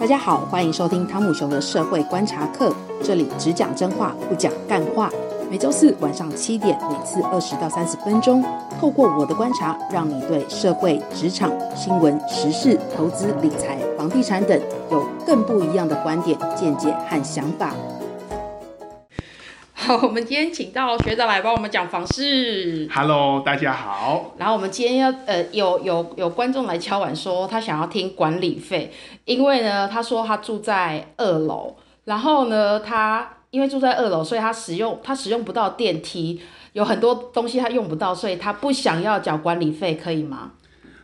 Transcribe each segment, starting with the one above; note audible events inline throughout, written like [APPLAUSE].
大家好，欢迎收听汤姆熊的社会观察课，这里只讲真话，不讲干话。每周四晚上七点，每次二十到三十分钟，透过我的观察，让你对社会、职场、新闻、时事、投资、理财、房地产等有更不一样的观点、见解和想法。好，我们今天请到学长来帮我们讲房事。Hello，大家好。然后我们今天要呃有有有观众来敲碗说他想要听管理费，因为呢他说他住在二楼，然后呢他因为住在二楼，所以他使用他使用不到电梯，有很多东西他用不到，所以他不想要缴管理费，可以吗？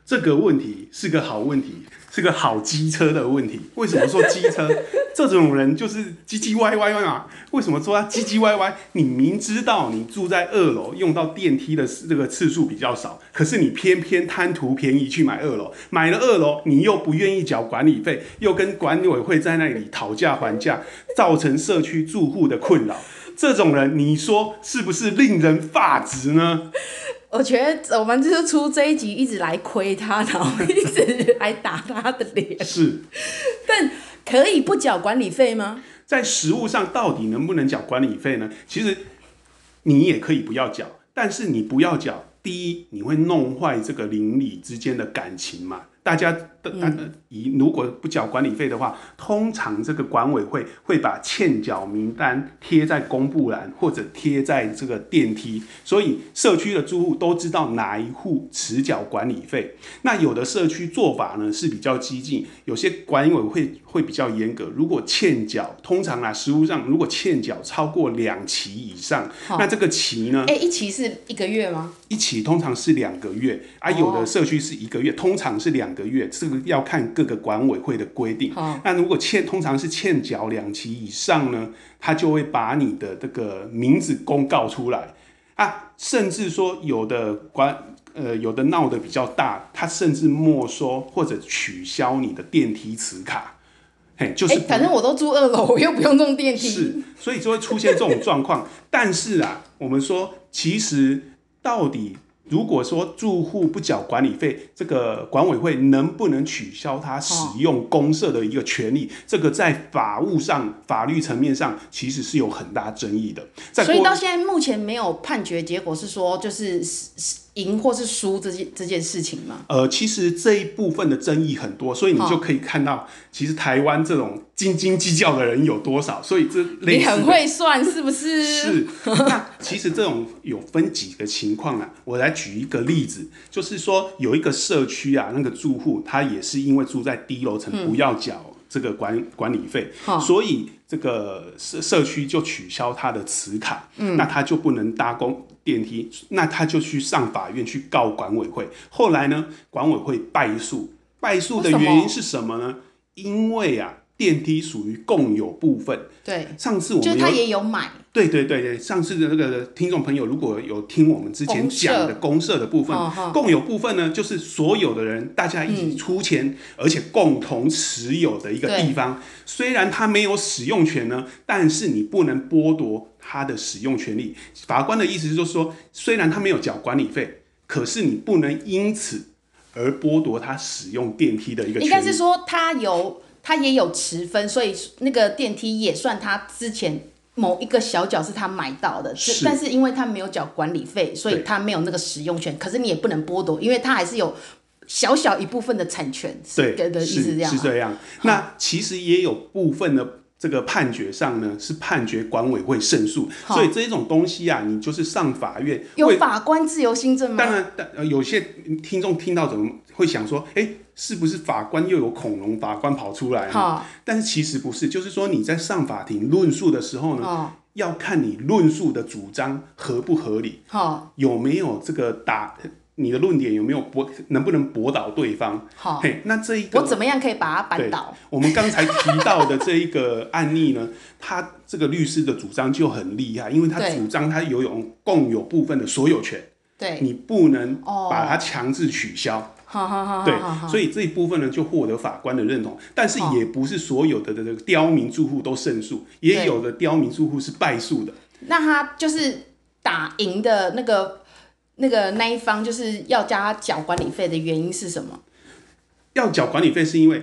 这个问题是个好问题，是个好机车的问题。为什么说机车？[LAUGHS] 这种人就是唧唧歪歪嘛。为什么说他唧唧歪歪？你明知道你住在二楼，用到电梯的这个次数比较少，可是你偏偏贪图便宜去买二楼，买了二楼，你又不愿意缴管理费，又跟管委会在那里讨价还价，造成社区住户的困扰。这种人，你说是不是令人发指呢？我觉得我们就是出这一集，一直来亏他，然后一直来打他的脸。[LAUGHS] 是，但可以不缴管理费吗？在实物上，到底能不能缴管理费呢？其实你也可以不要缴，但是你不要缴，第一，你会弄坏这个邻里之间的感情嘛。大家的，以如果不缴管理费的话，通常这个管委会会把欠缴名单贴在公布栏或者贴在这个电梯，所以社区的住户都知道哪一户迟缴管理费。那有的社区做法呢是比较激进，有些管委会会比较严格。如果欠缴，通常啊，实务上如果欠缴超过两期以上，那这个期呢？哎，一期是一个月吗？一期通常是两个月啊，有的社区是一个月，通常是两个月，这个要看各个管委会的规定。那如果欠，通常是欠缴两期以上呢，他就会把你的这个名字公告出来啊，甚至说有的管呃有的闹得比较大，他甚至没收或者取消你的电梯磁卡，嘿，就是反正我都住二楼，我又不用弄电梯，是，所以就会出现这种状况。但是啊，我们说其实。到底如果说住户不缴管理费，这个管委会能不能取消他使用公社的一个权利？这个在法务上、法律层面上其实是有很大争议的。所以到现在目前没有判决结果，是说就是。赢或是输这件这件事情吗？呃，其实这一部分的争议很多，所以你就可以看到，其实台湾这种斤斤计较的人有多少。所以这你很会算是不是？[LAUGHS] 是。那其实这种有分几个情况啊，我来举一个例子，就是说有一个社区啊，那个住户他也是因为住在低楼层，不要缴这个管管理费，嗯、所以这个社社区就取消他的磁卡，嗯、那他就不能搭公。电梯，那他就去上法院去告管委会。后来呢，管委会败诉。败诉的原因是什么呢？因为啊，电梯属于共有部分。对，上次我们就他也有买。对对对对，上次的那个听众朋友如果有听我们之前讲的公社的部分，共有部分呢，就是所有的人大家一起出钱，嗯、而且共同持有的一个地方。虽然他没有使用权呢，但是你不能剥夺。他的使用权利，法官的意思就是说，虽然他没有缴管理费，可是你不能因此而剥夺他使用电梯的一个。应该是说他有，他也有持分，所以那个电梯也算他之前某一个小角是他买到的，是，但是因为他没有缴管理费，所以他没有那个使用权。可是你也不能剥夺，因为他还是有小小一部分的产权。对的意思是这样，是这样。那其实也有部分的。这个判决上呢，是判决管委会胜诉，所以这一种东西啊，你就是上法院有法官自由心证吗？当然，但有些听众听到怎么会想说，哎，是不是法官又有恐龙法官跑出来呢？好但是其实不是，就是说你在上法庭论述的时候呢，好要看你论述的主张合不合理，好有没有这个打。你的论点有没有驳？能不能驳倒对方？好，嘿，那这一个我怎么样可以把它扳倒？我们刚才提到的这一个案例呢，[LAUGHS] 他这个律师的主张就很厉害，因为他主张他拥有共有部分的所有权，对，你不能把它强制取消。对，所以这一部分呢就获得法官的认同，但是也不是所有的这个刁民住户都胜诉，也有的刁民住户是败诉的。那他就是打赢的那个。那个那一方就是要加缴管理费的原因是什么？要缴管理费是因为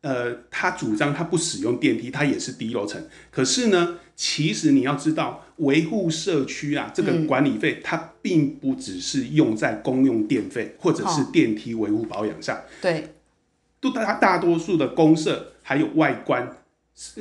呃，他主张他不使用电梯，他也是低楼层。可是呢，其实你要知道，维护社区啊，这个管理费，它并不只是用在公用电费或者是电梯维护保养上。对，都大大多数的公社还有外观。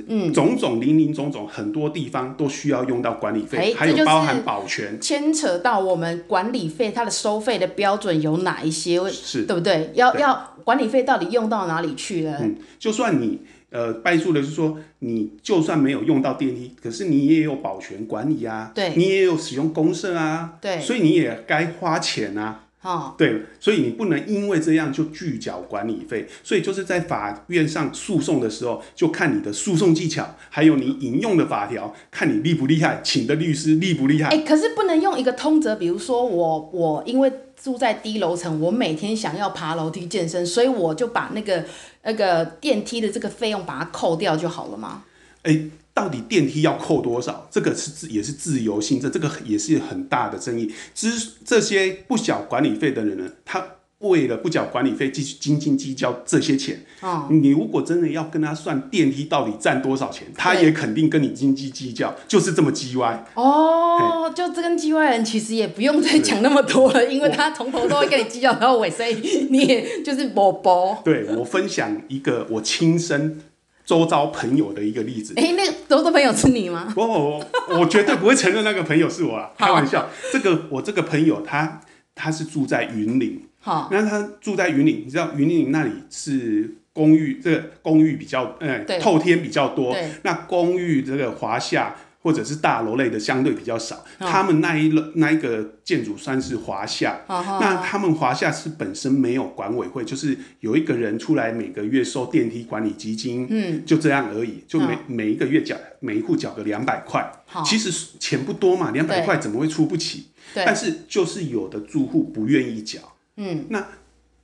嗯，种种林林总总，很多地方都需要用到管理费，欸、还有包含保全，牵扯到我们管理费它的收费的标准有哪一些？是，对不对？要对要管理费到底用到哪里去了？嗯，就算你呃，败诉的是说，你就算没有用到电梯，可是你也有保全管理啊，对，你也有使用公社啊，对，所以你也该花钱啊。哦，对，所以你不能因为这样就拒缴管理费，所以就是在法院上诉讼的时候，就看你的诉讼技巧，还有你引用的法条，看你厉不厉害，请的律师厉不厉害。哎，可是不能用一个通则，比如说我我因为住在低楼层，我每天想要爬楼梯健身，所以我就把那个那个电梯的这个费用把它扣掉就好了吗？哎。到底电梯要扣多少？这个是自也是自由性，这这个也是很大的争议。之这些不缴管理费的人呢，他为了不缴管理费，继续斤斤计较这些钱。哦，你如果真的要跟他算电梯到底占多少钱，他也肯定跟你斤斤计较，就是这么叽歪。哦，就这跟叽歪人其实也不用再讲那么多了，因为他从头都会跟你计较到尾，所以你也就是宝宝。对，我分享一个我亲身。周遭朋友的一个例子，哎、欸，那个周遭朋友是你吗？不，我我绝对不会承认那个朋友是我啊，开玩笑。这个我这个朋友他他是住在云林，好，那他住在云林，你知道云林那里是公寓，这个公寓比较，哎、对透天比较多，那公寓这个华厦。或者是大楼类的相对比较少，哦、他们那一楼那一个建筑算是华夏，哦、那他们华夏是本身没有管委会，就是有一个人出来每个月收电梯管理基金，嗯，就这样而已，就每、哦、每一个月缴每一户缴个两百块，哦、其实钱不多嘛，两百块怎么会出不起？对。但是就是有的住户不愿意缴，嗯，那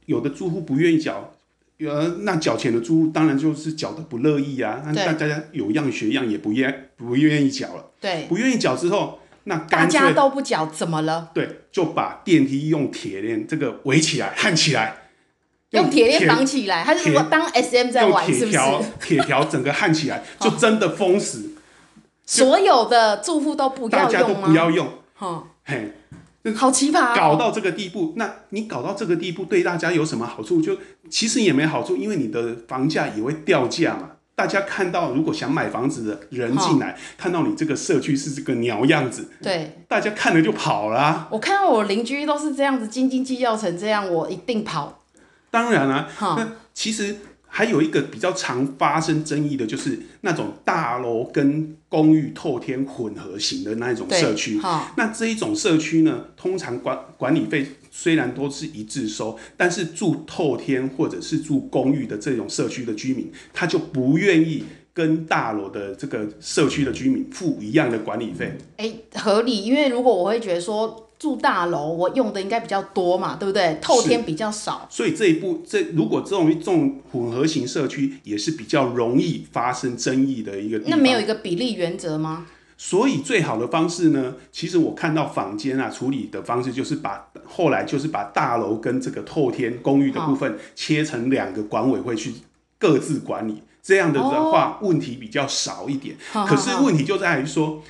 有的住户不愿意缴。呃，那缴钱的租户当然就是缴的不乐意啊，那对大家有样学样，也不愿不愿意缴了。对，不愿意缴之后，那大家都不缴怎么了？对，就把电梯用铁链这个围起来，焊起来，用铁链绑起来，还是说当 SM 在玩？是不是？铁条整个焊起来，就真的封死，所有的住户都不要用吗？大家都不要用。哦、嘿。好奇葩！搞到这个地步，那你搞到这个地步，对大家有什么好处？就其实也没好处，因为你的房价也会掉价嘛。大家看到，如果想买房子的人进来，哦、看到你这个社区是这个鸟样子，对，大家看了就跑了、啊。我看到我邻居都是这样子，斤斤计较成这样，我一定跑。当然了、啊，哦、那其实。还有一个比较常发生争议的，就是那种大楼跟公寓透天混合型的那一种社区。那这一种社区呢，通常管管理费虽然都是一致收，但是住透天或者是住公寓的这种社区的居民，他就不愿意跟大楼的这个社区的居民付一样的管理费。欸，合理，因为如果我会觉得说。住大楼，我用的应该比较多嘛，对不对？透天比较少，所以这一步，这如果这种这种混合型社区，也是比较容易发生争议的一个。那没有一个比例原则吗？所以最好的方式呢，其实我看到坊间啊处理的方式，就是把后来就是把大楼跟这个透天公寓的部分切成两个管委会去各自管理，这样的的话问题比较少一点。哦、可是问题就在于说。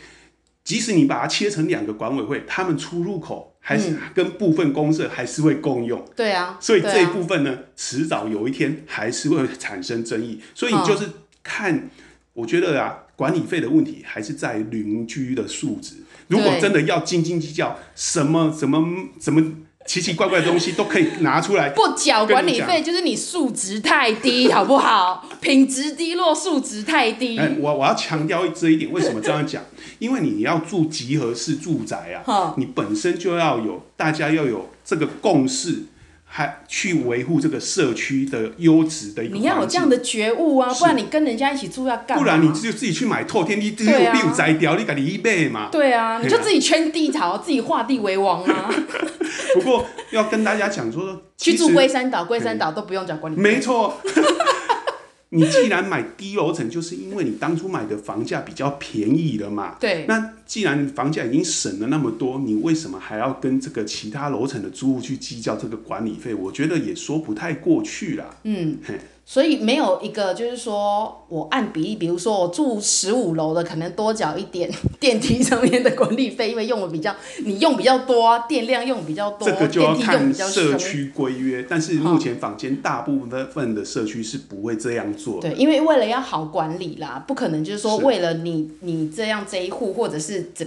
即使你把它切成两个管委会，他们出入口还是跟部分公社还是会共用。对啊，所以这一部分呢，迟早有一天还是会产生争议。所以你就是看，我觉得啊，管理费的问题还是在邻居的素质。如果真的要斤斤计较，什么什么什么。奇奇怪怪的东西都可以拿出来，不缴管理费就是你素质太低，好不好？[LAUGHS] 品质低落，素质太低。哎，我我要强调这一点，为什么这样讲？[LAUGHS] 因为你要住集合式住宅啊，你本身就要有，大家要有这个共识。还去维护这个社区的优质的一个，你要有这样的觉悟啊，不然你跟人家一起住要干嘛？不然你就自己去买透天，你只有六宅雕，你赶紧一倍嘛。对啊，你就自己圈地头，自己画地为王啊。[LAUGHS] 不过要跟大家讲说，去住龟山岛，龟山岛都不用缴管理费。没错。[LAUGHS] 你既然买低楼层，就是因为你当初买的房价比较便宜了嘛。对。那既然房价已经省了那么多，你为什么还要跟这个其他楼层的租户去计较这个管理费？我觉得也说不太过去啦。嗯。嘿所以没有一个就是说我按比例，比如说我住十五楼的，可能多缴一点 [LAUGHS] 电梯上面的管理费，因为用的比较你用比较多啊，电量用比较多，这个就要看社区规约。但是目前坊间大部分的社区是不会这样做。对，因为为了要好管理啦，不可能就是说为了你你这样这一户或者是这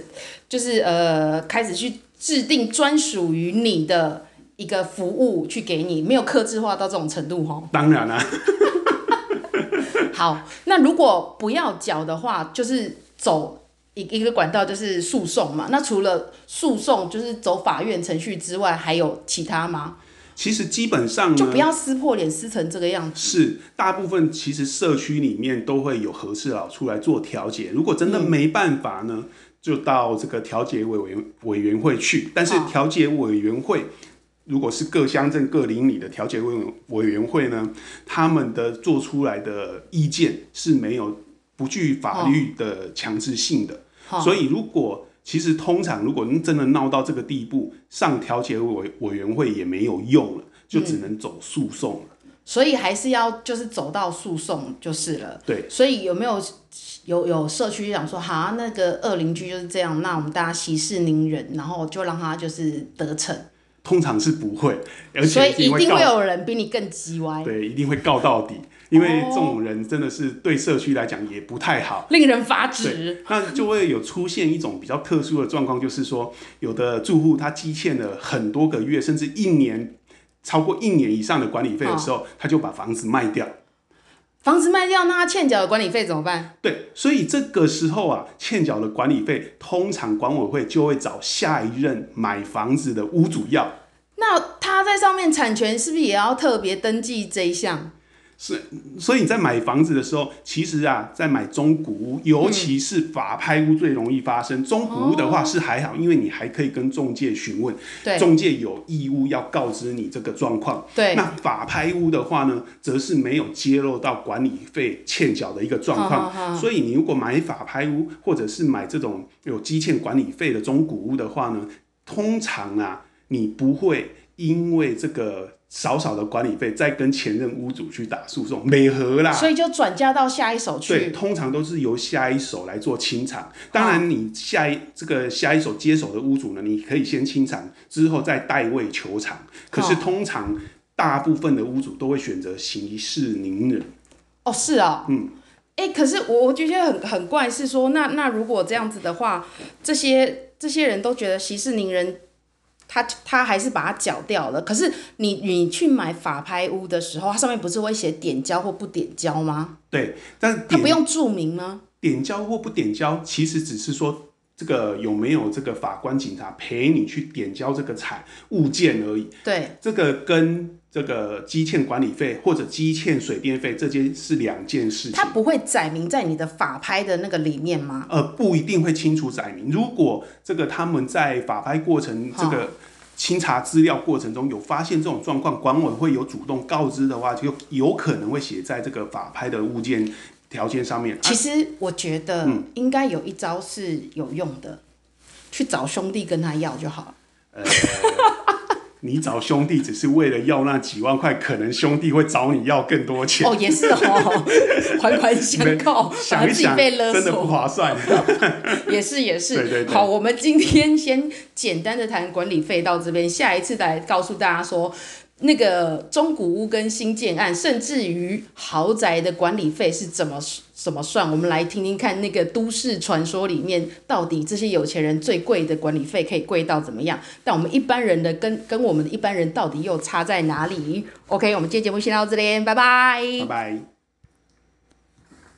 就是呃开始去制定专属于你的。一个服务去给你，没有克制化到这种程度齁。当然啦。[LAUGHS] 好，那如果不要缴的话，就是走一一个管道，就是诉讼嘛。那除了诉讼，就是走法院程序之外，还有其他吗？其实基本上就不要撕破脸，撕成这个样子。是，大部分其实社区里面都会有和事佬出来做调解。如果真的没办法呢，嗯、就到这个调解委员委员会去。但是调解委员会。如果是各乡镇各邻里的调解委委员会呢，他们的做出来的意见是没有不具法律的强制性的，哦、所以如果其实通常如果您真的闹到这个地步，上调解委委员会也没有用了，就只能走诉讼了、嗯。所以还是要就是走到诉讼就是了。对。所以有没有有有社区想说，好，那个恶邻居就是这样，那我们大家息事宁人，然后就让他就是得逞。通常是不会，而且所以一定会有人比你更叽歪。对，一定会告到底，因为这种人真的是对社区来讲也不太好，令人发指。那就会有出现一种比较特殊的状况，就是说，有的住户他积欠了很多个月，甚至一年，超过一年以上的管理费的时候，哦、他就把房子卖掉。房子卖掉，那他欠缴的管理费怎么办？对，所以这个时候啊，欠缴的管理费，通常管委会就会找下一任买房子的屋主要。那他在上面产权是不是也要特别登记这一项？是，所以你在买房子的时候，其实啊，在买中古屋，尤其是法拍屋最容易发生。嗯、中古屋的话是还好，因为你还可以跟中介询问，对，仲介有义务要告知你这个状况。对，那法拍屋的话呢，则是没有揭露到管理费欠缴的一个状况。所以你如果买法拍屋，或者是买这种有积欠管理费的中古屋的话呢，通常啊，你不会因为这个。少少的管理费，再跟前任屋主去打诉讼，美合啦。所以就转嫁到下一手去。对，通常都是由下一手来做清偿。当然，你下一这个下一手接手的屋主呢，你可以先清偿，之后再代位求偿。可是通常大部分的屋主都会选择息事宁人。哦，是啊、哦，嗯，哎、欸，可是我我觉得很很怪，是说那那如果这样子的话，这些这些人都觉得息事宁人。他他还是把它缴掉了，可是你你去买法拍屋的时候，它上面不是会写点交或不点交吗？对，但它不用注明吗？点交或不点交，其实只是说这个有没有这个法官警察陪你去点交这个产物件而已。对，这个跟这个积欠管理费或者积欠水电费这件是两件事情。他不会载明在你的法拍的那个里面吗？呃，不一定会清楚载明。如果这个他们在法拍过程这个。清查资料过程中有发现这种状况，管委会有主动告知的话，就有可能会写在这个法拍的物件条件上面。其实我觉得应该有一招是有用的，嗯、去找兄弟跟他要就好了。呃你找兄弟只是为了要那几万块，可能兄弟会找你要更多钱。哦，也是哦，环环相扣，想一想被勒索，真的不划算。[LAUGHS] 也是也是，对对对。好，我们今天先简单的谈管理费到这边，下一次来告诉大家说。那个中古屋跟新建案，甚至于豪宅的管理费是怎么怎么算？我们来听听看，那个都市传说里面到底这些有钱人最贵的管理费可以贵到怎么样？但我们一般人的跟跟我们的一般人到底又差在哪里？OK，我们今天节目先到这里，拜拜，拜拜。